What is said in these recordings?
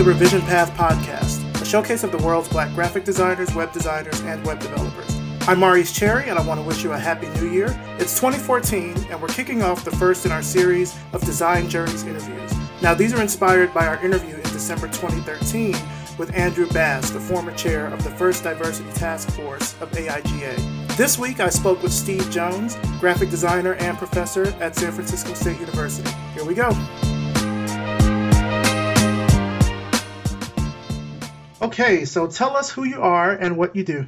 the Revision Path Podcast, a showcase of the world's black graphic designers, web designers, and web developers. I'm Maurice Cherry, and I want to wish you a happy new year. It's 2014, and we're kicking off the first in our series of Design Journeys interviews. Now, these are inspired by our interview in December 2013 with Andrew Bass, the former chair of the first diversity task force of AIGA. This week, I spoke with Steve Jones, graphic designer and professor at San Francisco State University. Here we go. Okay, so tell us who you are and what you do.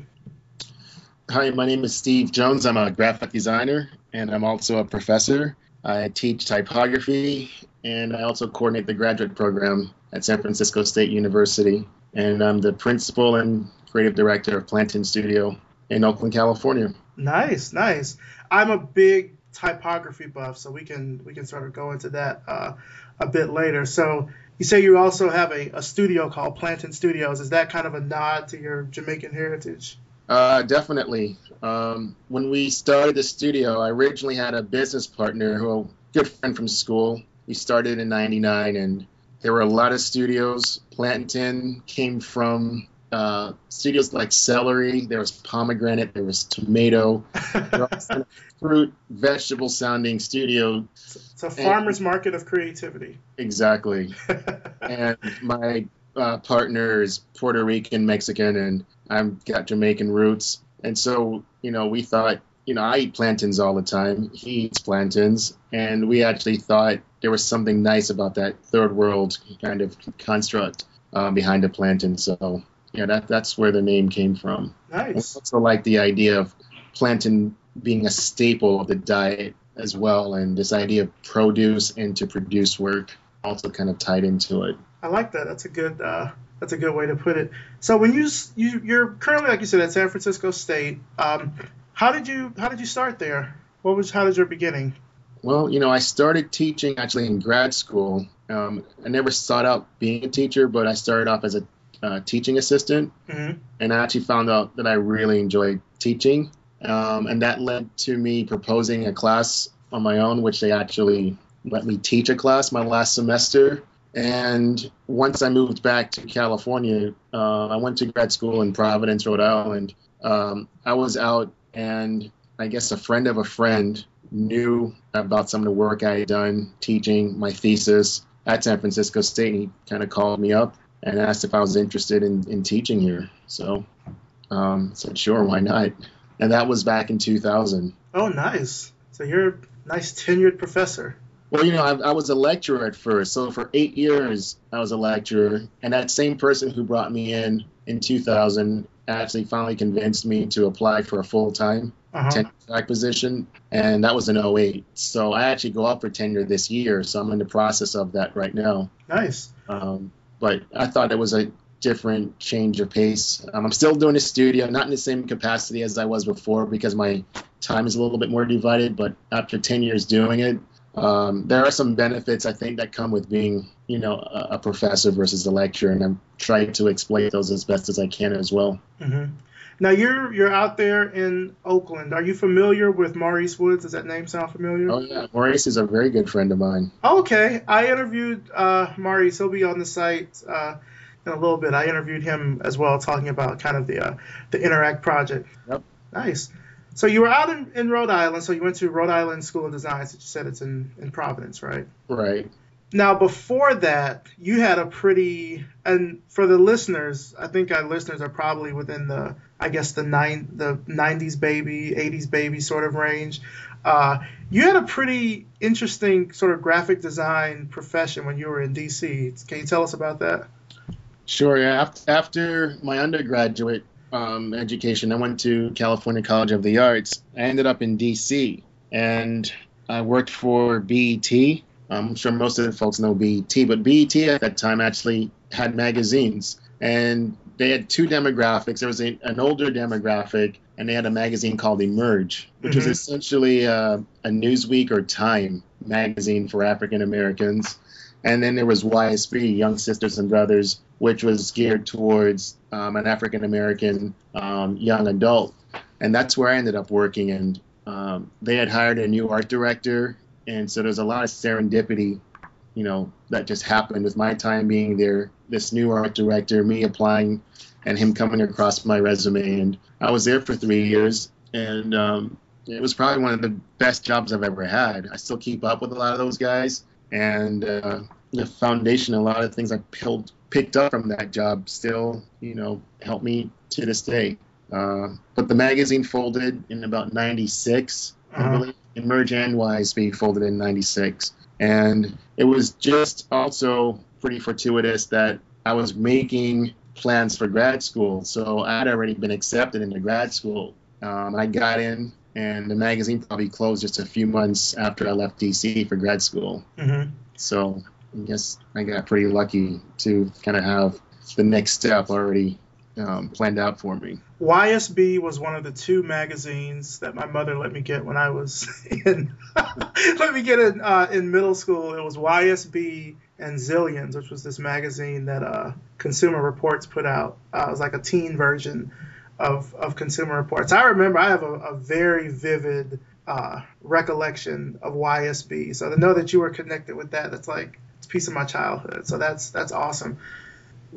Hi, my name is Steve Jones. I'm a graphic designer and I'm also a professor. I teach typography and I also coordinate the graduate program at San Francisco State University. And I'm the principal and creative director of Plantain Studio in Oakland, California. Nice, nice. I'm a big typography buff, so we can we can sort of go into that uh, a bit later. So you say you also have a, a studio called Plantain Studios. Is that kind of a nod to your Jamaican heritage? Uh, definitely. Um, when we started the studio, I originally had a business partner who a good friend from school. We started in '99, and there were a lot of studios. Plantain came from uh, studios like celery. There was pomegranate. There was tomato. fruit, vegetable sounding studio. It's a farmer's and, market of creativity. Exactly. and my uh, partner is Puerto Rican, Mexican, and I've got Jamaican roots. And so, you know, we thought, you know, I eat plantains all the time. He eats plantains. And we actually thought there was something nice about that third world kind of construct um, behind a plantain. So, yeah, that, that's where the name came from. Nice. I also like the idea of plantain being a staple of the diet as well, and this idea of produce and to produce work also kind of tied into it. I like that. That's a good uh, that's a good way to put it. So when you you you're currently like you said at San Francisco State, um, how did you how did you start there? What was how did your beginning? Well, you know, I started teaching actually in grad school. Um, I never sought out being a teacher, but I started off as a uh, teaching assistant, mm-hmm. and I actually found out that I really enjoyed teaching, um, and that led to me proposing a class on my own, which they actually let me teach a class my last semester. And once I moved back to California, uh, I went to grad school in Providence, Rhode Island. Um, I was out, and I guess a friend of a friend knew about some of the work I had done teaching my thesis at San Francisco State. And he kind of called me up and asked if I was interested in, in teaching here. So um, I said, sure, why not? And that was back in 2000. Oh, nice. So you're a nice tenured professor. Well, you know, I, I, was a lecturer at first. So for eight years, I was a lecturer. And that same person who brought me in in 2000 actually finally convinced me to apply for a full time uh-huh. tenure track position. And that was in 08. So I actually go up for tenure this year. So I'm in the process of that right now. Nice. Um, but I thought it was a different change of pace. Um, I'm still doing the studio, not in the same capacity as I was before because my time is a little bit more divided. But after 10 years doing it, um, there are some benefits I think that come with being, you know, a, a, professor versus a lecturer, and I'm trying to exploit those as best as I can as well. Mm-hmm. Now you're you're out there in Oakland. Are you familiar with Maurice Woods? Does that name sound familiar? Oh yeah, Maurice is a very good friend of mine. Okay, I interviewed uh, Maurice. He'll be on the site uh, in a little bit. I interviewed him as well, talking about kind of the uh, the Inneract Project. Yep. Nice. So you were out in, in Rhode Island. So you went to Rhode Island School of Design. So you said it's in, in Providence, right? Right. Now before that, you had a pretty and for the listeners, I think our listeners are probably within the I guess the nine the '90s baby, '80s baby sort of range. Uh, you had a pretty interesting sort of graphic design profession when you were in DC. Can you tell us about that? Sure. Yeah. After my undergraduate um, education, I went to California College of the Arts. I ended up in D.C. and I worked for BET. I'm sure most of the folks know BET, but BET at that time actually had magazines, and they had two demographics. There was a, an older demographic, and they had a magazine called Emerge, which mm-hmm. was essentially a, a Newsweek or Time magazine for African Americans. And then there was YSB, Young Sisters and Brothers, which was geared towards um, an African American um, young adult. And that's where I ended up working. And um, they had hired a new art director. And so there's a lot of serendipity you know, that just happened with my time being there. This new art director, me applying, and him coming across my resume, and I was there for three years, and um, it was probably one of the best jobs I've ever had. I still keep up with a lot of those guys, and uh, the foundation, a lot of things I pilled, picked up from that job, still, you know, help me to this day. Uh, but the magazine folded in about '96, uh-huh. I believe. Emerge and YSB folded in '96. And it was just also pretty fortuitous that I was making plans for grad school. So I'd already been accepted into grad school. Um, I got in, and the magazine probably closed just a few months after I left DC for grad school. Mm-hmm. So I guess I got pretty lucky to kind of have the next step already um, planned out for me. YSB was one of the two magazines that my mother let me get when I was in let me get in uh, in middle school. It was YSB and Zillions, which was this magazine that uh, Consumer Reports put out. Uh, it was like a teen version of of Consumer Reports. I remember I have a, a very vivid uh, recollection of YSB. So to know that you were connected with that, that's like it's a piece of my childhood. So that's that's awesome.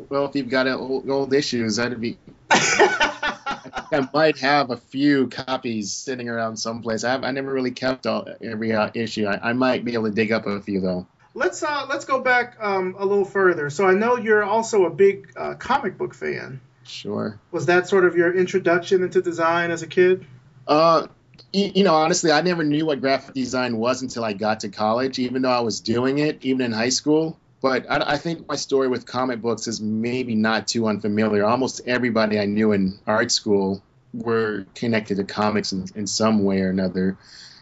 Well, if you've got old, old issues, that'd be. I might have a few copies sitting around someplace. I have, I never really kept all, every uh, issue. I, I, might be able to dig up a few though. Let's uh, let's go back um, a little further. So I know you're also a big uh, comic book fan. Sure. Was that sort of your introduction into design as a kid? Uh, you, you know, honestly, I never knew what graphic design was until I got to college. Even though I was doing it, even in high school, but I, I, think my story with comic books is maybe not too unfamiliar. Almost everybody I knew in art school were connected to comics in, in some way or another.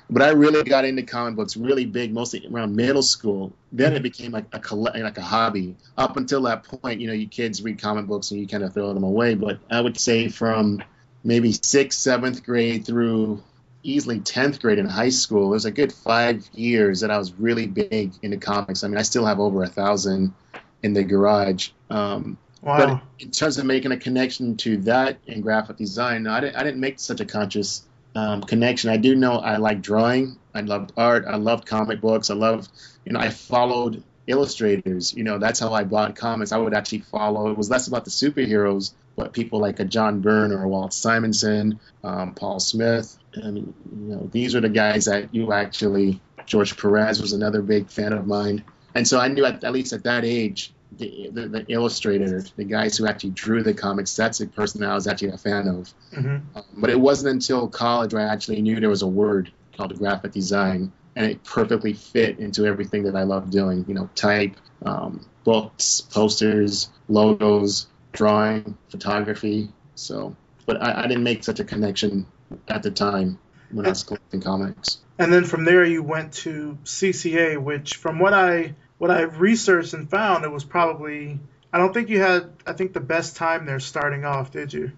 But I really got into comic books really big, mostly around middle school. Then it became like a like a hobby. Up until that point, you know, you kids read comic books and you kind of throw them away. But I would say from maybe sixth, seventh grade through easily 10th grade in high school. It was a good five years that I was really big into comics. I mean, I still have over a thousand in the garage. Um, wow. But in terms of making a connection to that and graphic design, I didn't, I didn't make such a conscious um, connection. I do know I like drawing. I loved art. I loved comic books. I love, you know, I followed illustrators. You know, that's how I bought comics. I would actually follow. It was less about the superheroes, but people like a John Byrne or a Walt Simonson, um, Paul Smith. I mean, you know, these are the guys that you actually. George Perez was another big fan of mine, and so I knew at, at least at that age, the, the, the illustrator, the guys who actually drew the comics, that's a person I was actually a fan of. Mm-hmm. Um, but it wasn't until college where I actually knew there was a word called graphic design, and it perfectly fit into everything that I love doing. You know, type, um, books, posters, logos, drawing, photography. So, but I, I didn't make such a connection at the time when I was collecting comics. And then from there, you went to CCA, which, from what I what I researched and found, it was probably I don't think you had I think the best time there starting off, did you?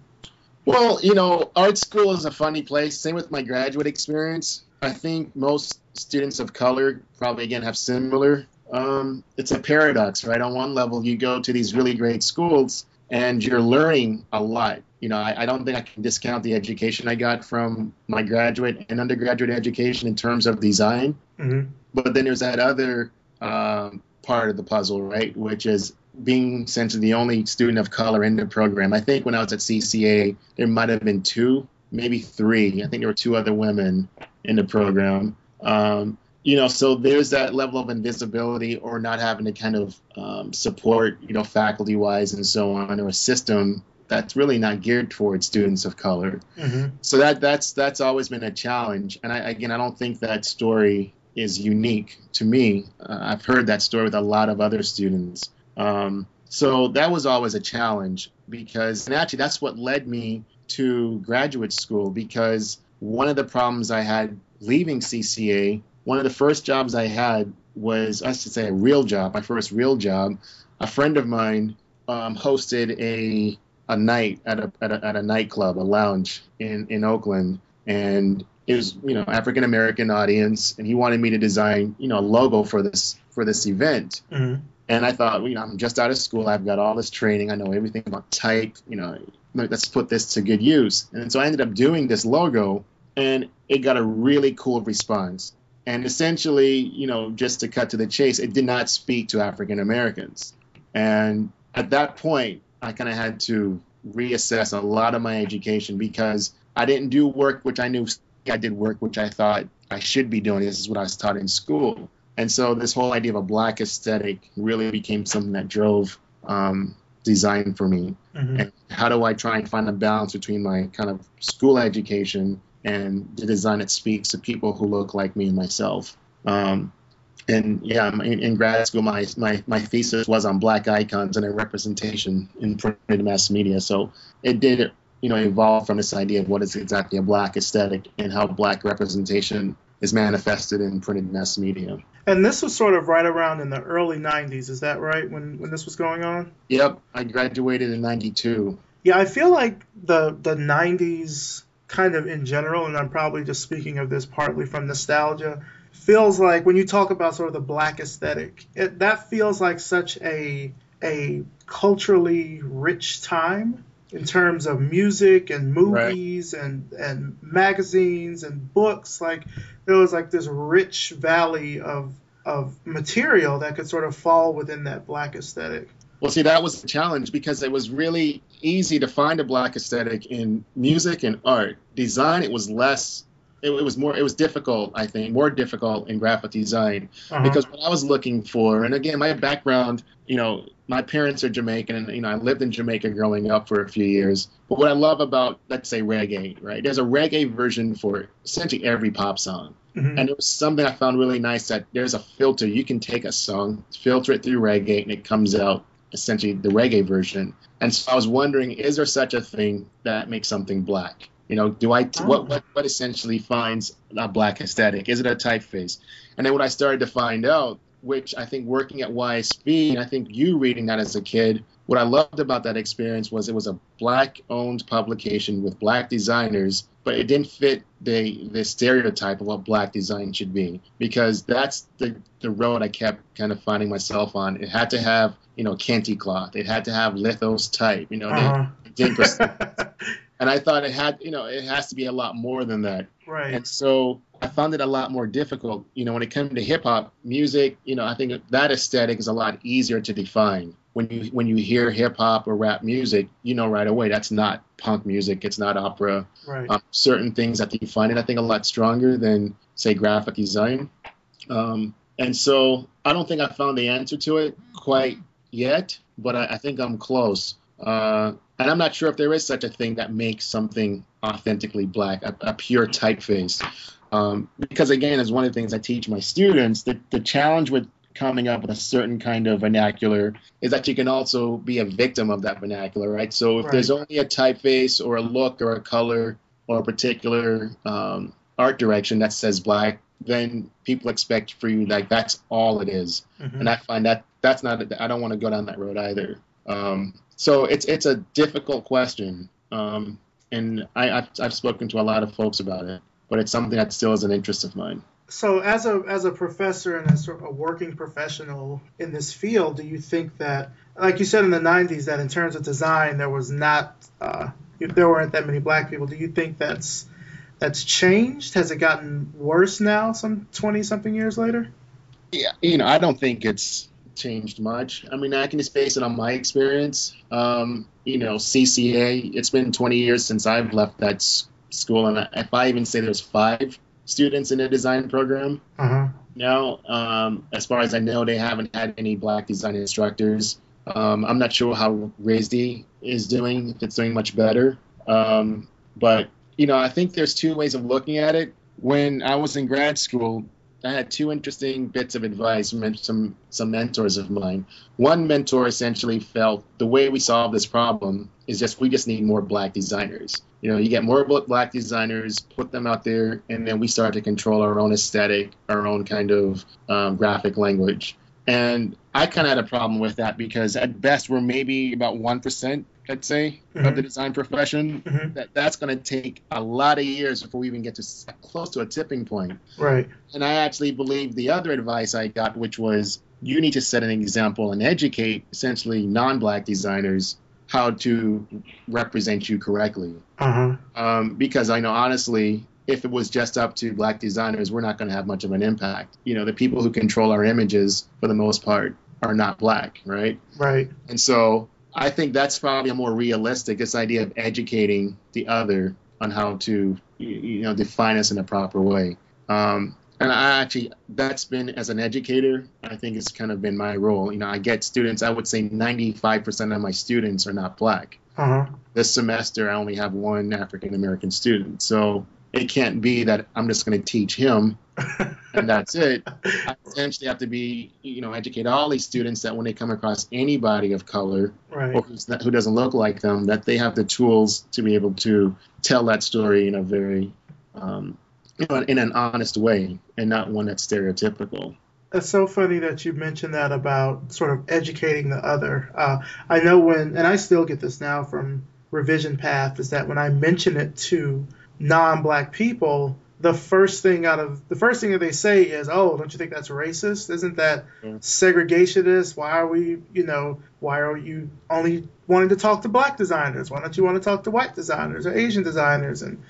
Well, you know, art school is a funny place. Same with my graduate experience. I think most students of color probably again have similar. Um, it's a paradox, right? On one level, you go to these really great schools and you're learning a lot. You know, I, I, don't think I can discount the education I got from my graduate and undergraduate education in terms of design. Mm-hmm. But then there's that other um, part of the puzzle, right? Which is being essentially the only student of color in the program. I think when I was at CCA, there might have been two, maybe three. I think there were two other women in the program. Um, you know, so there's that level of invisibility or not having to kind of um, support, you know, faculty wise and so on, or a system that's really not geared towards students of color. Mm-hmm. So that that's that's always been a challenge. And I, again, I don't think that story is unique to me. Uh, I've heard that story with a lot of other students. Um, so that was always a challenge because, and actually, that's what led me to graduate school because one of the problems I had leaving CCA, one of the first jobs I had was, I should say, a real job, my first real job. A friend of mine um, hosted a a night at a, at a at a nightclub, a lounge in in Oakland, and it was you know African American audience, and he wanted me to design you know a logo for this for this event. Mm-hmm. And I thought, you know, I'm just out of school. I've got all this training. I know everything about type. You know, let's put this to good use. And so I ended up doing this logo, and it got a really cool response. And essentially, you know, just to cut to the chase, it did not speak to African Americans. And at that point, I kind of had to reassess a lot of my education because I didn't do work which I knew I did work which I thought I should be doing. This is what I was taught in school. And so this whole idea of a black aesthetic really became something that drove um, design for me. Mm-hmm. And how do I try and find a balance between my kind of school education and the design that speaks to people who look like me and myself? Um, and yeah, in, in, grad school, my, my, my thesis was on black icons and their representation in printed mass media. So it did, you know, evolve from this idea of what is exactly a black aesthetic and how black representation is manifested in printed mass media. And this was sort of right around in the early 90s, is that right, when, when this was going on? Yep, I graduated in 92. Yeah, I feel like the, the 90s, kind of in general, and I'm probably just speaking of this partly from nostalgia, feels like when you talk about sort of the black aesthetic, it, that feels like such a, a culturally rich time in terms of music and movies right. and and magazines and books. Like there was like this rich valley of of material that could sort of fall within that black aesthetic. Well see that was the challenge because it was really easy to find a black aesthetic in music and art. Design it was less it, it was more it was difficult i think more difficult in graphic design uh-huh. because what i was looking for and again my background you know my parents are Jamaican, and you know I lived in Jamaica growing up for a few years. But what I love about let's say reggae, right? There's a reggae version for essentially every pop song, mm-hmm. and it was something I found really nice that there's a filter. You can take a song, filter it through reggae, and it comes out essentially the reggae version. And so I was wondering, is there such a thing that makes something black? You know, do I oh. what, what what essentially finds a black aesthetic? Is it a typeface? And then what I started to find out which I think working at YSB, and I think you reading that as a kid, what I loved about that experience was it was a black owned publication with black designers, but it didn't fit the the stereotype of what black design should be because that's the the road I kept kind of finding myself on. It had to have, you know, kente cloth. It had to have lithos type, you know, uh-huh. and I thought it had, you know, it has to be a lot more than that. Right. And so I found it a lot more difficult. You know, when it came to hip hop music, you know, I think that aesthetic is a lot easier to define. When you when you hear hip hop or rap music, you know right away that's not punk music. It's not opera. Right. Um, certain things that define it, I think, a lot stronger than say graphic design. Um, and so I don't think I found the answer to it quite yet, but I, I think I'm close. Uh, and I'm not sure if there is such a thing that makes something authentically black, a, a pure typeface. Um, because again, as one of the things I teach my students, the, the challenge with coming up with a certain kind of vernacular is that you can also be a victim of that vernacular, right? So if right. there's only a typeface or a look or a color or a particular um, art direction that says black, then people expect for you like that's all it is. Mm-hmm. and I find that that's not. I don't want to go down that road either. Um, so it's it's a difficult question, um, and I, I've, I've spoken to a lot of folks about it but it's something that still is an interest of mine. So, as a as a professor and as a working professional in this field, do you think that, like you said in the '90s, that in terms of design there was not uh, there weren't that many black people? Do you think that's that's changed? Has it gotten worse now, some 20 something years later? Yeah, you know, I don't think it's changed much. I mean, I can just base it on my experience. Um, you know, CCA. It's been 20 years since I've left that school, and if I even say there's five students in a design program uh-huh. now, um, as far as I know, they haven't had any black design instructors. Um, I'm not sure how RISD is doing, if it's doing much better. Um, but, you know, I think there's two ways of looking at it. When I was in grad school, I had two interesting bits of advice from some some mentors of mine. One mentor essentially felt the way we solve this problem is just we just need more black designers. You know, you get more black designers, put them out there, and then we start to control our own aesthetic, our own kind of um, graphic language. And I kind of had a problem with that because at best we're maybe about one percent, let's say, mm-hmm. of the design profession. Mm-hmm. That that's going to take a lot of years before we even get to close to a tipping point. Right. And I actually believe the other advice I got, which was you need to set an example and educate essentially non-black designers how to represent you correctly. Uh-huh. Um, because I know honestly, if it was just up to black designers, we're not going to have much of an impact. You know, the people who control our images, for the most part, are not black, right? Right. And so I think that's probably a more realistic this idea of educating the other on how to you know define us in a proper way. Um, and I actually that's been as an educator, I think it's kind of been my role. You know, I get students. I would say 95% of my students are not black. Uh-huh. This semester, I only have one African American student, so it can't be that I'm just going to teach him and that's it. I essentially have to be, you know, educate all these students that when they come across anybody of color right. or not, who doesn't look like them, that they have the tools to be able to tell that story in a very, um, you know, in an honest way and not one that's stereotypical. It's so funny that you mentioned that about sort of educating the other. Uh, I know when, and I still get this now from Revision Path, is that when I mention it to non-black people, the first thing out of the first thing that they say is, "Oh, don't you think that's racist? Isn't that mm. segregationist? Why are we, you know, why are you only wanting to talk to black designers? Why don't you want to talk to white designers or Asian designers?" And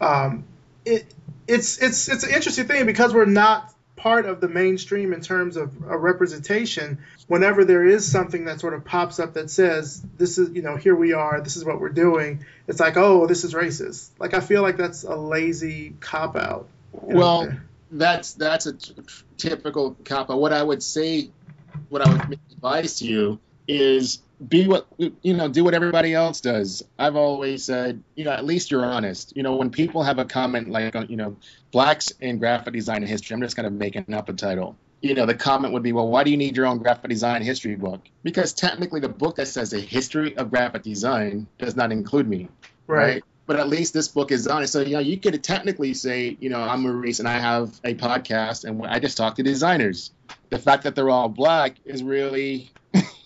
um, it it's it's it's an interesting thing because we're not part of the mainstream in terms of a representation whenever there is something that sort of pops up that says this is you know here we are this is what we're doing it's like oh this is racist. Like i feel like that's a lazy cop out well know? that's that's a t- typical cop out what i would say what i would advise to you is be what you know do what everybody else does. I've always said you know at least you're honest. You know when people have a comment like you know blacks in graphic design and history i'm just kind of making up a title. You know the comment would be well why do you need your own graphic design history book? Because technically the book that says a history of graphic design does not include me right, right? but at least this book is honest. So you know you could technically say you know i'm maurice and i have a podcast and i just talk to designers. The fact that they're all black is really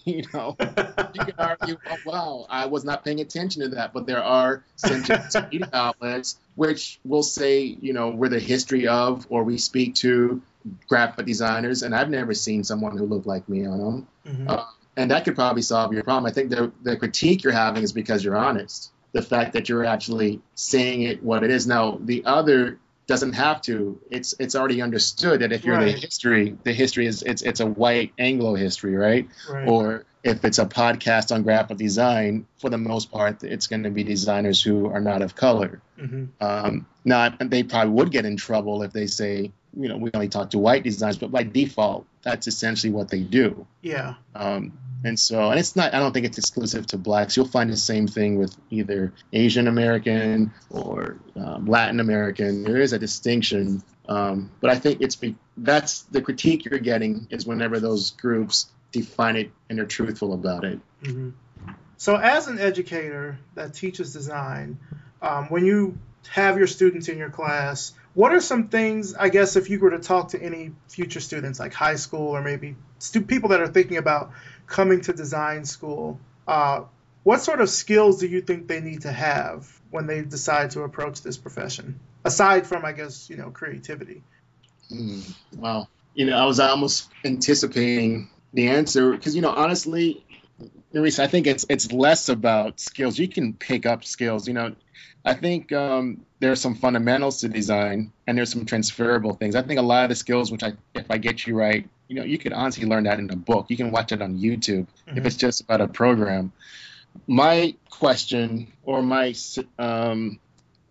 you know, you can argue, oh, wow, I was not paying attention to that. But there are sentient media outlets which will say, you know, we're the history of, or we speak to graphic designers, and I've never seen someone who looked like me on them. Mm-hmm. Uh, and that could probably solve your problem. I think the, the critique you're having is because you're honest. The fact that you're actually saying it what it is. Now, the other doesn't have to. It's it's already understood that if you're right. the history, the history is it's it's a white Anglo history, right? right? Or if it's a podcast on graphic design, for the most part, it's going to be designers who are not of color. Mm-hmm. Um, not they probably would get in trouble if they say, you know, we only talk to white designers, but by default, that's essentially what they do. Yeah. Um, and so, and it's not, I don't think it's exclusive to blacks. You'll find the same thing with either Asian American or um, Latin American. There is a distinction. Um, but I think it's be, that's the critique you're getting is whenever those groups define it and they're truthful about it. Mm-hmm. So, as an educator that teaches design, um, when you have your students in your class, what are some things, I guess, if you were to talk to any future students, like high school or maybe stu- people that are thinking about coming to design school, uh, what sort of skills do you think they need to have when they decide to approach this profession? Aside from, I guess, you know, creativity. Mm, wow. You know, I was almost anticipating the answer because, you know, honestly, Maurice, I think it's it's less about skills. You can pick up skills. You know, I think um, there's some fundamentals to design and there's some transferable things. I think a lot of the skills, which I, if I get you right, you know, you could honestly learn that in a book. You can watch it on YouTube mm-hmm. if it's just about a program. My question or my um,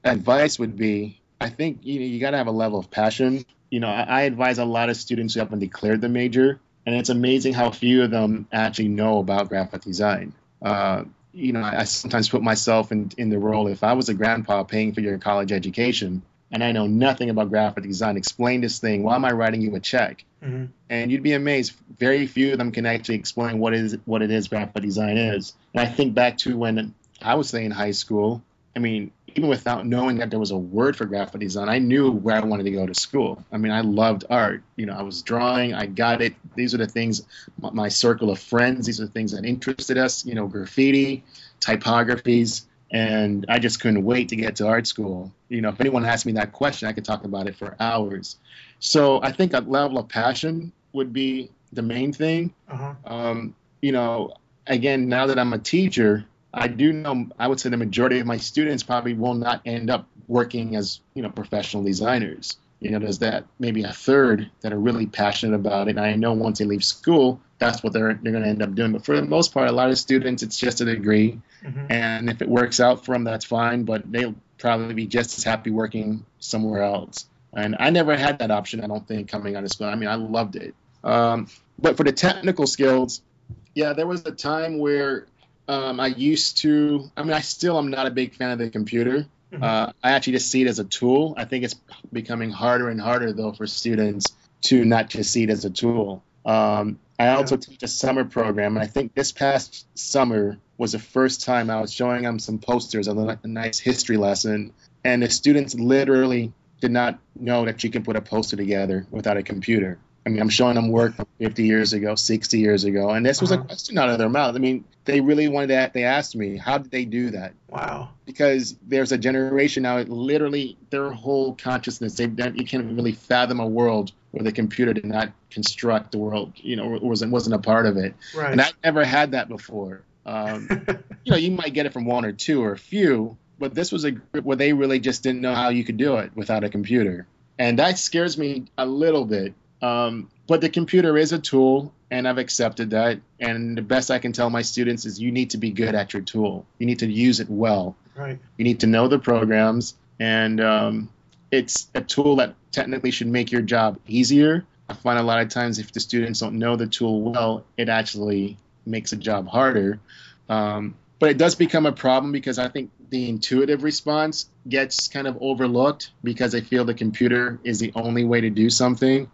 advice would be, I think you know you got to have a level of passion. You know, I, I advise a lot of students who haven't declared the major, and it's amazing how few of them actually know about graphic design. Uh, you know, I sometimes put myself in in the role if I was a grandpa paying for your college education and I know nothing about graphic design, explain this thing. Why am I writing you a check? Mm-hmm. And you'd be amazed. Very few of them can actually explain what is what it is graphic design is. And I think back to when I was in high school. I mean, even without knowing that there was a word for graphic design, I knew where I wanted to go to school. I mean, I loved art. You know, I was drawing. I got it. These are the things. My, my circle of friends. These are the things that interested us. You know, graffiti, typographies and I just couldn't wait to get to art school. You know, if anyone asked me that question, I could talk about it for hours. So I think a level of passion would be the main thing. Uh-huh. Um, you know, again, now that I'm a teacher, I do know I would say the majority of my students probably will not end up working as you know professional designers. You know, there's that maybe a third that are really passionate about it. And I know once they leave school, that's what they're they're going to end up doing. But for the most part, a lot of students, it's just a degree, mm-hmm. and if it works out for them, that's fine. But they'll probably be just as happy working somewhere else. And I never had that option. I don't think coming out of school. I mean, I loved it. Um, but for the technical skills, yeah, there was a time where um, I used to. I mean, I still am not a big fan of the computer. Mm-hmm. Uh, I actually just see it as a tool. I think it's becoming harder and harder though for students to not just see it as a tool. Um, I also yeah. teach a summer program, and I think this past summer was the first time I was showing them some posters of a, a nice history lesson, and the students literally did not know that you can put a poster together without a computer. I mean, I'm showing them work from 50 years ago, 60 years ago, and this was uh-huh. a question out of their mouth. I mean, they really wanted that. They asked me, how did they do that? Wow. Because there's a generation now, literally, their whole consciousness, they you can't really fathom a world where the computer did not construct the world, you know, wasn't wasn't a part of it. Right. And I never had that before. Um, you know, you might get it from one or two or a few, but this was a group where they really just didn't know how you could do it without a computer, and that scares me a little bit um, but the computer is a tool, and I've accepted that. And the best I can tell my students is you need to be good at your tool. You need to use it well. Right. You need to know the programs, and um, it's a tool that technically should make your job easier. I find a lot of times if the students don't know the tool well, it actually makes the job harder. Um, but it does become a problem because I think the intuitive response gets kind of overlooked because they feel the computer is the only way to do something.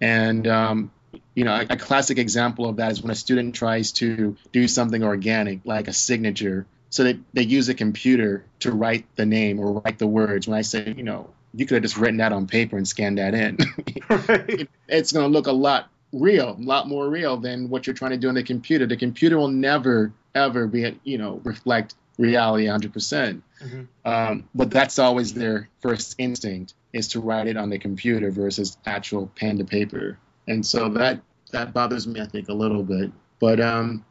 And um, you know, a, a, classic example of that is when a student tries to do something organic, like a signature. So they, they use a computer to write the name or write the words. When I say, you know, you could have just written that on paper and scanned that in. right. It's going to look a lot real, a lot more real than what you're trying to do on the computer. The computer will never, ever be, you know, reflect reality 100%. percent mm hmm um, but that's always their first instinct is to write it on the computer versus actual pen to paper. And so that that bothers me, I think, a little bit. But um,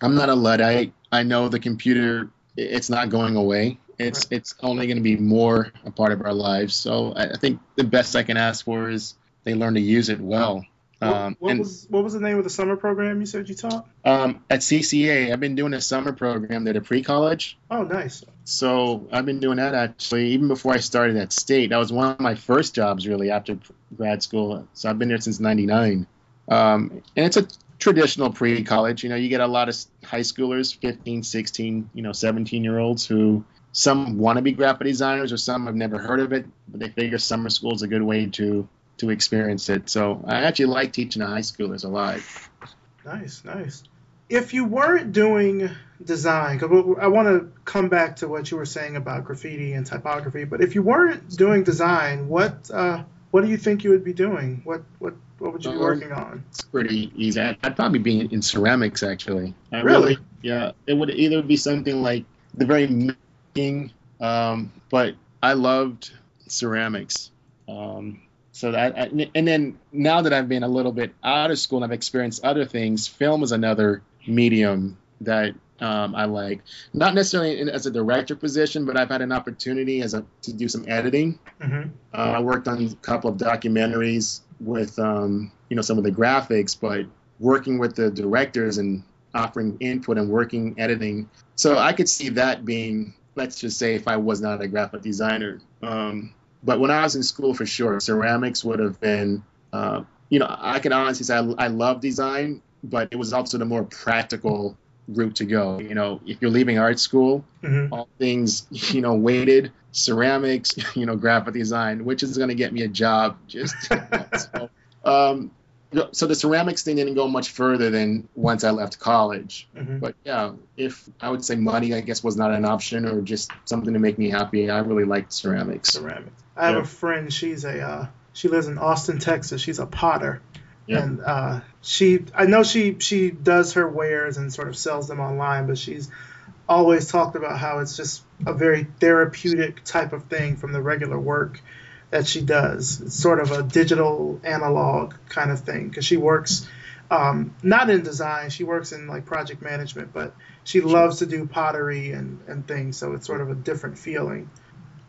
I'm not a luddite. I know the computer it's not going away. It's it's only going to be more a part of our lives. So I, I think the best I can ask for is they learn to use it well. Um, what, was what was the name of the summer program you said you taught? Um, at CCA, I've been doing a summer program there at a pre-college. Oh, nice. So I've been doing that actually even before I started at State. That was one of my first jobs really after grad school. So I've been there since '99, um, and it's a traditional pre-college. You know, you get a lot of high schoolers, 15, 16, you know, 17 year olds who some want to be graphic designers or some have never heard of it, but they figure summer school is a good way to to experience it. So I actually like teaching the high schoolers a lot. Nice, nice. If you weren't doing design, because I want to come back to what you were saying about graffiti and typography, but if you weren't doing design, what uh, what do you think you would be doing? What what what would you be um, working on? It's pretty easy. I'd, I'd, probably be in ceramics actually. I really? really? Yeah. It would either be something like the very making, um, but I loved ceramics. Um, so that and then now that I've been a little bit out of school and I've experienced other things, film is another medium that um, I like. Not necessarily in, as a director position, but I've had an opportunity as a to do some editing. Mm-hmm. Uh, I worked on a couple of documentaries with um, you know some of the graphics, but working with the directors and offering input and working editing. So I could see that being, let's just say, if I was not a graphic designer. Um, but when I was in school, for sure, ceramics would have been, uh, you know, I can honestly say I, I love design, but it was also the more practical route to go. You know, if you're leaving art school, mm-hmm. all things, you know, weighted, ceramics, you know, graphic design, which is going to get me a job. Just so, um, so the ceramics thing didn't go much further than once I left college. Mm-hmm. But yeah, if I would say money, I guess was not an option or just something to make me happy. I really liked ceramics. Ceramics. I have yeah. a friend. She's a uh, she lives in Austin, Texas. She's a potter. Yeah. And uh, she, I know she she does her wares and sort of sells them online, but she's always talked about how it's just a very therapeutic type of thing from the regular work that she does. It's sort of a digital analog kind of thing because she works um, not in design. She works in like project management, but she loves to do pottery and, and things. So it's sort of a different feeling.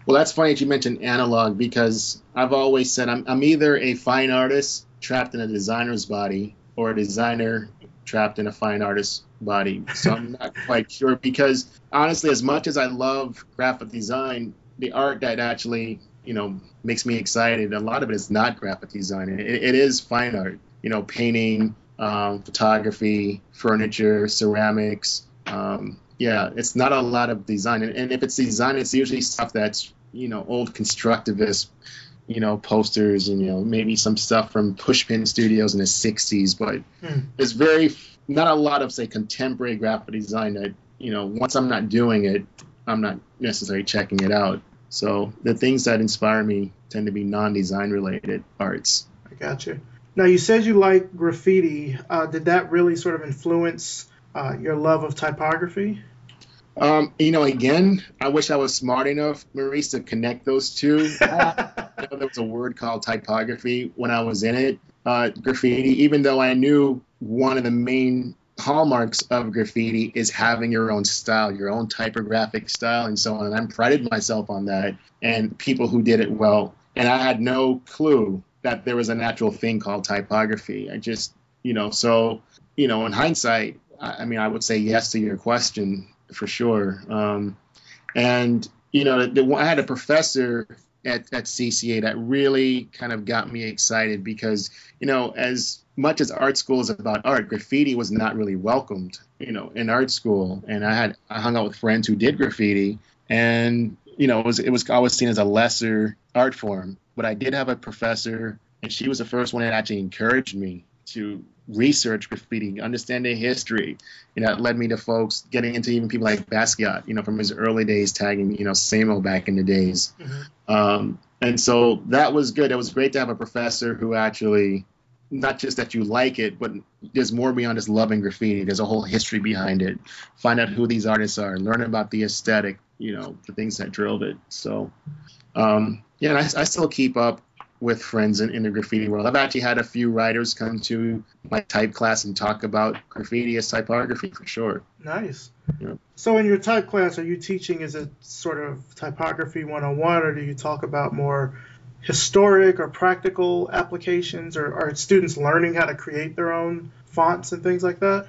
Well, that's funny that you mentioned analog because I've always said I'm, I'm either a fine artist trapped in a designer's body or a designer trapped in a fine artist's body. So I'm not quite sure because honestly, as much as I love graphic design, the art that actually you know makes me excited, a lot of it is not graphic design. It, it is fine art. You know, painting, um, photography, furniture, ceramics. Um, yeah, it's not a lot of design. And, and if it's design, it's usually stuff that's, you know, old constructivist, you know, posters and, you know, maybe some stuff from Pushpin Studios in the 60s. But there's very, not a lot of, say, contemporary graphic design that, you know, once I'm not doing it, I'm not necessarily checking it out. So the things that inspire me tend to be non-design related arts. I got you. Now you said you like graffiti. Uh, did that really sort of influence uh, your love of typography? Um, you know, again, I wish I was smart enough, Maurice, to connect those two. there was a word called typography when I was in it. Uh, graffiti, even though I knew one of the main hallmarks of graffiti is having your own style, your own typographic style, and so on. And I'm prided myself on that, and people who did it well. And I had no clue that there was a natural thing called typography. I just, you know, so, you know, in hindsight, I, I mean, I would say yes to your question for sure. Um, and you know, the, I had a professor at, at CCA that really kind of got me excited because you know, as much as art school is about art, graffiti was not really welcomed, you know, in art school. And I had I hung out with friends who did graffiti, and you know, it was it was always seen as a lesser art form. But I did have a professor, and she was the first one that actually encouraged me to research graffiti, understanding history. You know, it led me to folks getting into even people like Basquiat, you know, from his early days tagging, you know, Samo back in the days. Mm-hmm. Um, and so that was good. It was great to have a professor who actually, not just that you like it, but there's more beyond just loving graffiti. There's a whole history behind it. Find out who these artists are, learn about the aesthetic, you know, the things that drove it. So, um, yeah, I, I still keep up with friends in, in the graffiti world. I've actually had a few writers come to my type class and talk about graffiti as typography for sure. Nice. Yeah. So in your type class, are you teaching is it sort of typography 101 or do you talk about more historic or practical applications or are students learning how to create their own fonts and things like that?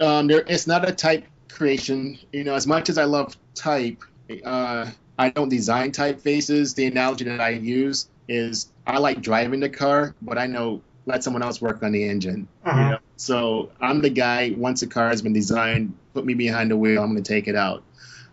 Um, there, it's not a type creation. You know, as much as I love type, uh, I don't design typefaces. The analogy that I use is I like driving the car, but I know let someone else work on the engine. Uh-huh. You know? So I'm the guy. Once a car has been designed, put me behind the wheel. I'm going to take it out.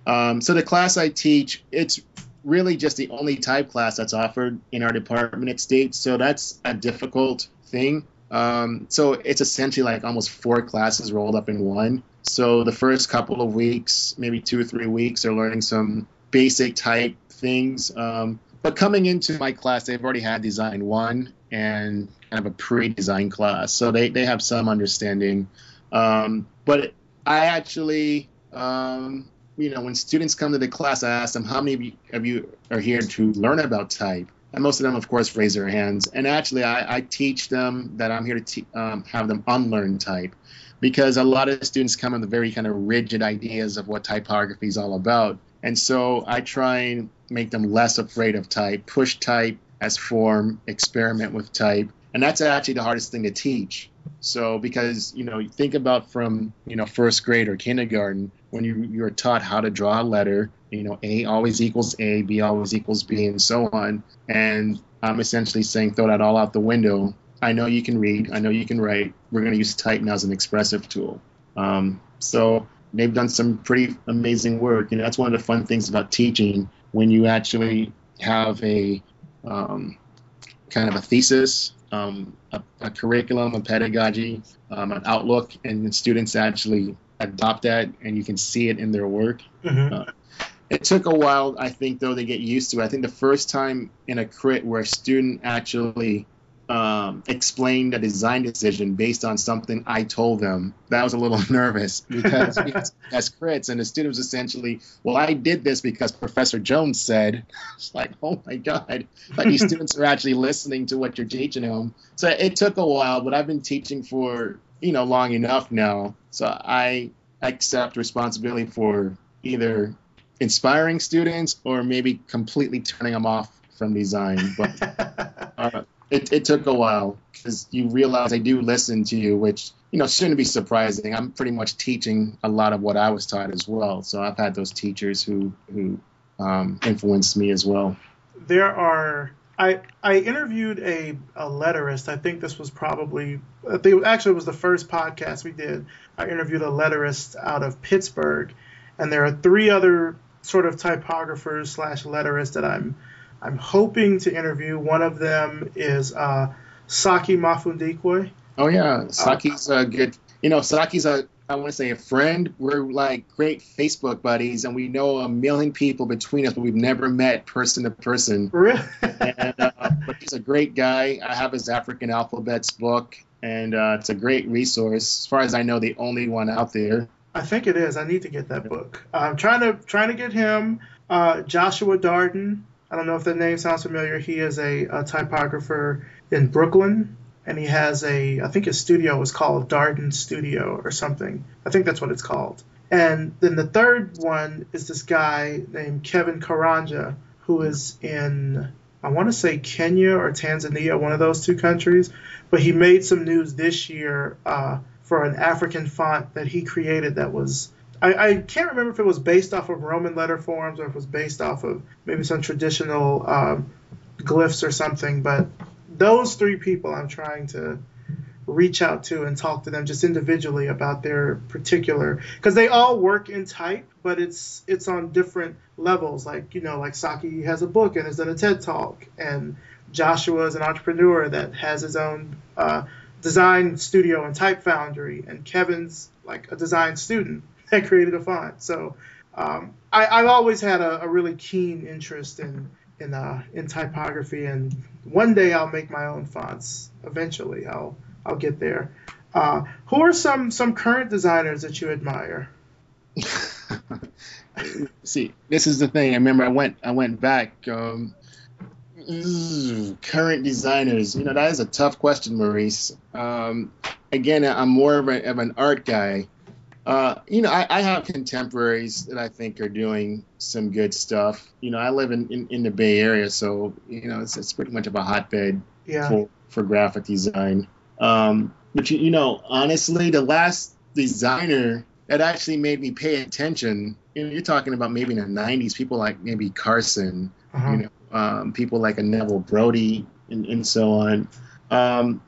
Um, so the class I teach, it's really just the only type class that's offered in our department at State. So that's a difficult thing. Um, so it's essentially like almost four classes rolled up in one. So the first couple of weeks, maybe two or three weeks, are learning some basic type things. Um, but coming into my class, they've already had design one and kind of a pre-design class, so they, they have some understanding. Um, but I actually, um, you know, when students come to the class, I ask them how many of you, are here to learn about type, and most of them, of course, raise their hands. And actually, I, I teach them that I'm here to te- um, have them unlearn type, because a lot of students come with very kind of rigid ideas of what typography is all about. And so I try and make them less afraid of type, push type as form, experiment with type. And that's actually the hardest thing to teach. So because, you know, you think about from, you know, first grade or kindergarten, when you, you're taught how to draw a letter, you know, A always equals A, B always equals B, and so on. And I'm essentially saying throw that all out the window. I know you can read, I know you can write. We're going to use type now as an expressive tool. Um, so they've done some pretty amazing work. You know, that's one of the fun things about teaching when you actually have a um, kind of a thesis, um, a, a, curriculum, a pedagogy, um, an outlook, and the students actually adopt that, and you can see it in their work. Mm-hmm. Uh, it took a while, I think, though, to get used to. It. I think the first time in a crit where a student actually um, explained a design decision based on something I told them, that was a little nervous because as crits and the student was essentially, well, I did this because Professor Jones said. It's like, oh my God, like these students are actually listening to what you're teaching them. So it took a while, but I've been teaching for you know long enough now, so I accept responsibility for either inspiring students or maybe completely turning them off from design. But uh, it, it took a while because you realize I do listen to you, which you know shouldn't be surprising. I'm pretty much teaching a lot of what I was taught as well. So I've had those teachers who who um, influenced me as well. There are. I, I interviewed a, a letterist. I think this was probably, think actually it was the first podcast we did. I interviewed a letterist out of Pittsburgh, and there are three other sort of typographers slash letterists that I'm I'm hoping to interview. One of them is uh, Saki Mafundikwe. Oh yeah, Saki's a good. You know, Saki's a I want to say a friend. We're like great Facebook buddies, and we know a million people between us, but we've never met person to person. Really? and, uh, but he's a great guy. I have his African alphabets book, and uh, it's a great resource. As far as I know, the only one out there. I think it is. I need to get that book. I'm trying to trying to get him. Uh, Joshua Darden. I don't know if the name sounds familiar. He is a, a typographer in Brooklyn, and he has a. I think his studio is called Darden Studio or something. I think that's what it's called. And then the third one is this guy named Kevin Karanja, who is in I want to say Kenya or Tanzania, one of those two countries. But he made some news this year uh, for an African font that he created that was I, I, can't remember if it was based off of Roman letter forms or if it was based off of maybe some traditional um, glyphs or something. But those three people I'm trying to reach out to and talk to them just individually about their particular because they all work in type but it's it's on different levels like you know like saki has a book and has done a ted talk and joshua is an entrepreneur that has his own uh, design studio and type foundry and kevin's like a design student that created a font. So um, I, have always had a, a, really keen interest in in uh, in typography, and one day I'll make my own fonts. Eventually, I'll I'll get there. Uh, who are some some current designers that you admire? See, this is the thing. I remember I went I went back. Um, current designers, you know, that is a tough question, Maurice. Um, again, I'm more of, a, of an art guy. Uh, you know, I, I, have contemporaries that I think are doing some good stuff. You know, I live in, in, in the Bay Area, so you know it's, it's pretty much of a hotbed yeah. for, for graphic design. Um, but you, you know, honestly, the last designer that actually made me pay attention, you know, you're talking about maybe in the '90s, people like maybe Carson, uh-huh. you know, um, people like a Neville Brody, and, and so on. Um,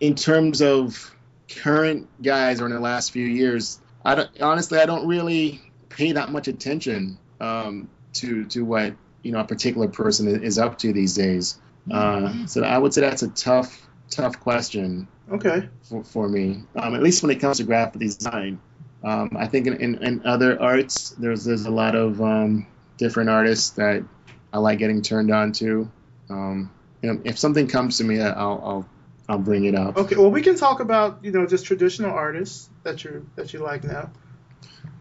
in terms of current guys or in the last few years, I don't, honestly, I don't really pay that much attention um, to to what you know a particular person is up to these days. Uh, so I would say that's a tough tough question. Okay. For, for me, um, at least when it comes to graphic design, um, I think in, in, in, other arts there's there's a lot of um, different artists that I like getting turned on to. Um, you know, if something comes to me, I'll, I'll I'll bring it up. Okay, well, we can talk about you know just traditional artists that you that you like now.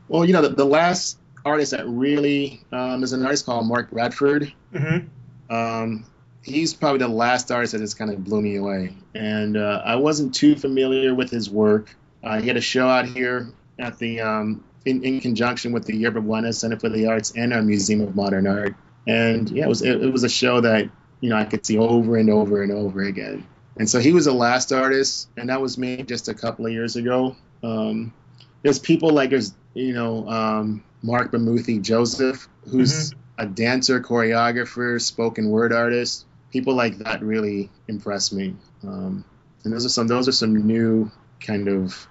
Well, you know the, the last artist that really um, is an artist called Mark Bradford. Mm-hmm. Um, he's probably the last artist that just kind of blew me away, and uh, I wasn't too familiar with his work. Uh, he had a show out here at the um, in, in conjunction with the Yerba Buena Center for the Arts and our Museum of Modern Art, and yeah, it was it, it was a show that you know I could see over and over and over again. And so he was the last artist, and that was me just a couple of years ago. Um, there's people like there's you know um, Marc Bamuthi Joseph, who's mm-hmm. a dancer, choreographer, spoken word artist. People like that really impress me. Um, and those are some those are some new kind of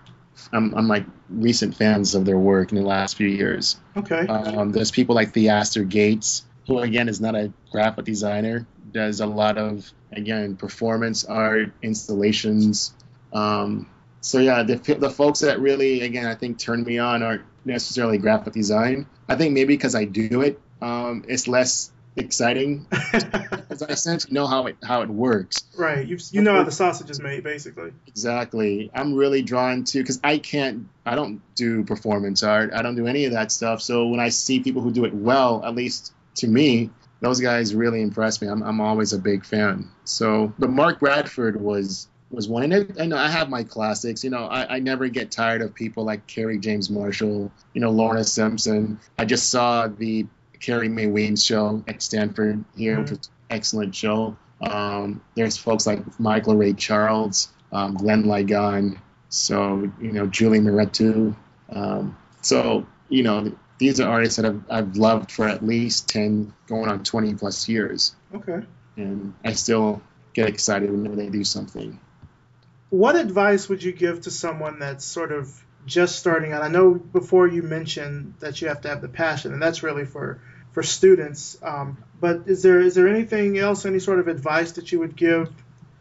I'm, I'm like recent fans of their work in the last few years. Okay. Um, there's people like Theaster Gates, who again is not a graphic designer, does a lot of again performance art, installations. Um, so yeah, the, the folks that really again I think turn me on aren't necessarily graphic design. I think maybe because I do it, um, it's less exciting because I essentially know how it how it works. Right, you you know how the sausage is made, basically. Exactly. I'm really drawn to because I can't. I don't do performance art. I don't do any of that stuff. So when I see people who do it well, at least to me, those guys really impress me. I'm, I'm always a big fan. So, but Mark Bradford was was one, and it, I know I have my classics. You know, I, I never get tired of people like Kerry James Marshall, you know, Lorna Simpson. I just saw the Carrie Mae Weems show at Stanford here, which was excellent show. Um, there's folks like Michael Ray Charles, um, Glenn Ligon, so you know Julie Mehretu. Um, so you know these are artists that I've, I've loved for at least 10 going on 20 plus years okay and i still get excited when they do something what advice would you give to someone that's sort of just starting out? I know before you mentioned that you have to have the passion and that's really for for students um, but is there is there anything else any sort of advice that you would give?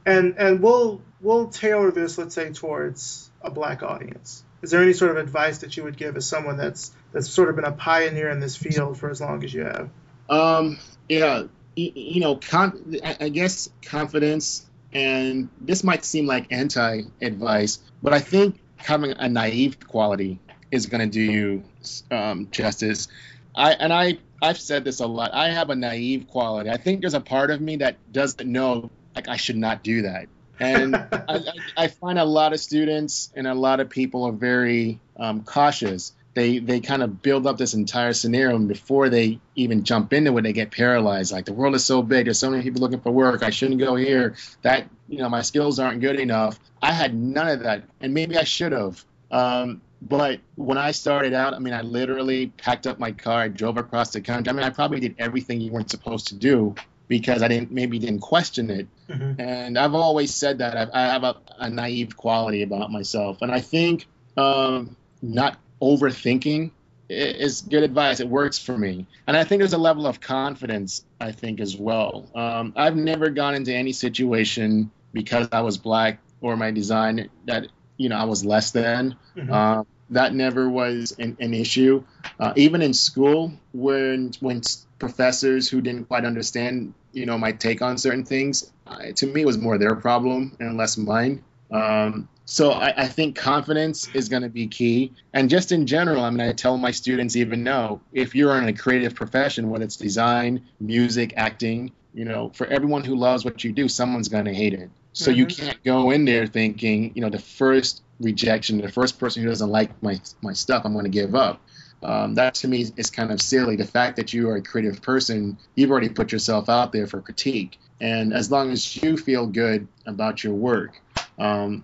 And and we'll we'll tailor this let's say towards a black audience. Is there any sort of advice that you would give as someone that's that's sort of been a pioneer in this field for as long as you have? Um, yeah, you, you know, con- I guess confidence, and this might seem like anti-advice, but I think having a naive quality is going to do you um, justice. I and I I've said this a lot. I have a naive quality. I think there's a part of me that doesn't know like I should not do that and I, I, find a lot of students and a lot of people are very um, cautious. They they kind of build up this entire scenario, and before they even jump into it, they get paralyzed. Like the world is so big, there's so many people looking for work. I shouldn't go here. That you know my skills aren't good enough. I had none of that, and maybe I should have. Um, but when I started out, I mean, I literally packed up my car, I drove across the country. I mean, I probably did everything you weren't supposed to do because I didn't maybe didn't question it. Mm-hmm. And I've always said that I've, I have a, a, naive quality about myself, and I think um, not overthinking is good advice. It works for me, and I think there's a level of confidence I think as well. Um, I've never gone into any situation because I was black or my design that you know I was less than. Mm-hmm. Um, that never was an, an issue. Uh, even in school, when when professors who didn't quite understand, you know, my take on certain things, uh, to me, it was more their problem and less mine. Um, so I, I, think confidence is going to be key, and just in general, I mean, I tell my students even now, if you're in a creative profession, whether it's design, music, acting, you know, for everyone who loves what you do, someone's going to hate it. So mm-hmm. you can't go in there thinking, you know, the first rejection, the first person who doesn't like my my stuff, I'm going to give up. Um, that to me is kind of silly. The fact that you are a creative person, you've already put yourself out there for critique, and as long as you feel good about your work, um,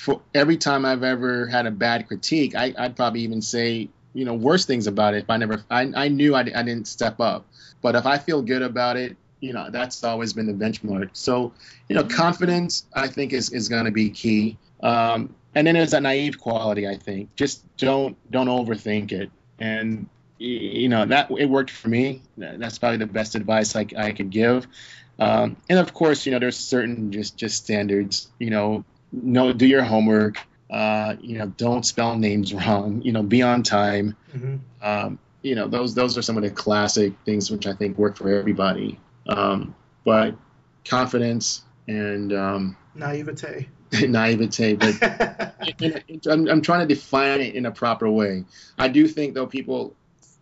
for every time I've ever had a bad critique, I, would probably even say you know worse things about it if I never I, I knew I, I didn't step up, but if I feel good about it, you know that's always been the benchmark. So you know confidence I think is is going to be key. Um, and then there's a naive quality i think. Just don't don't overthink it. And you know that it worked for me. That's probably the best advice i, I could give. Um, and of course you know there's certain just just standards you know no do your homework uh, you know don't spell names wrong you know be on time mm-hmm. um, you know those those are some of the classic things which i think work for everybody um, but confidence and um, naivete naivete, but in, in, I'm, I'm, trying to define it in a proper way. I do think though people,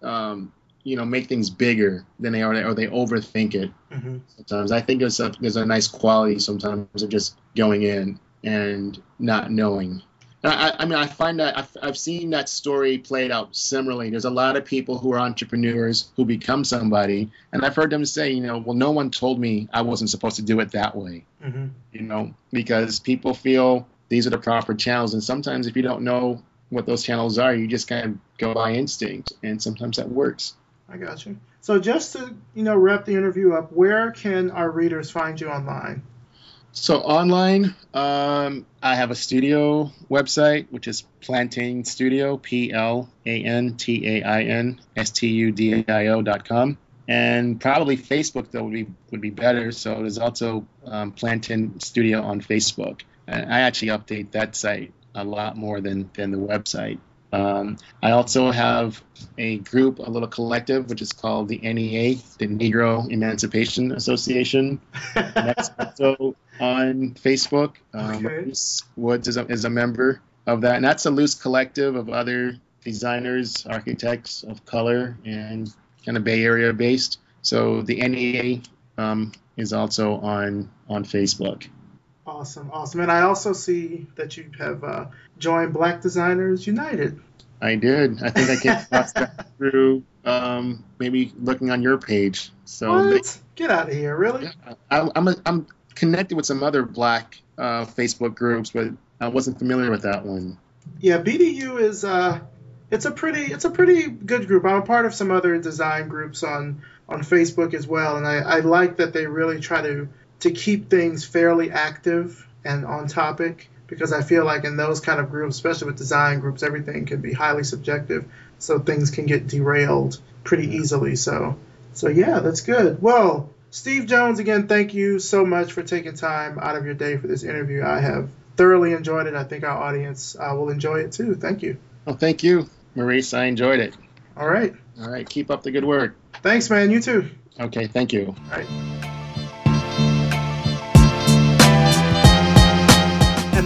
um, you know, make things bigger than they are, or they overthink it. Mm-hmm. Sometimes I think there's a there's a nice quality sometimes of just going in and not knowing I, I, mean, I find that I've, I've, seen that story played out similarly. There's a lot of people who are entrepreneurs who become somebody, and I've heard them say, you know, well, no one told me I wasn't supposed to do it that way. Mm-hmm. You know, because people feel these are the proper channels, and sometimes if you don't know what those channels are, you just kind of go by instinct, and sometimes that works. I got you. So just to you know wrap the interview up, where can our readers find you online? So online, um, I have a studio website, which is Plantain Studio, P L A N T A I N S T U D I O dot com. And probably Facebook though would be would be better. So there's also um, Plantain Studio on Facebook. And I actually update that site a lot more than than the website. Um, I also have a group, a little collective, which is called the NEA, the Negro Emancipation Association. that's also on Facebook. Um, okay. Woods is a, is a member of that, and that's a loose collective of other designers, architects of color, and kind of Bay Area based. So the NEA um, is also on on Facebook. Awesome, awesome. And I also see that you have uh, joined Black Designers United. I did. I think I came across that through um, maybe looking on your page. So? They, Get out of here! Really? Yeah, I, I'm a, I'm connected with some other Black uh, Facebook groups, but I wasn't familiar with that one. Yeah, BDU is uh, it's a pretty it's a pretty good group. I'm a part of some other design groups on on Facebook as well, and I, I like that they really try to to keep things fairly active and on topic because I feel like in those kind of groups, especially with design groups, everything can be highly subjective, so things can get derailed pretty easily. So so yeah, that's good. Well, Steve Jones, again, thank you so much for taking time out of your day for this interview. I have thoroughly enjoyed it. I think our audience uh, will enjoy it too. Thank you. Well, thank you, Maurice. I enjoyed it. All right. All right. Keep up the good work. Thanks, man. You too. Okay. Thank you. All right.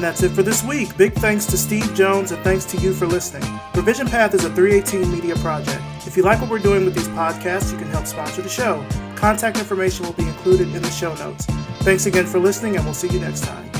And that's it for this week. Big thanks to Steve Jones and thanks to you for listening. Revision Path is a 318 media project. If you like what we're doing with these podcasts, you can help sponsor the show. Contact information will be included in the show notes. Thanks again for listening, and we'll see you next time.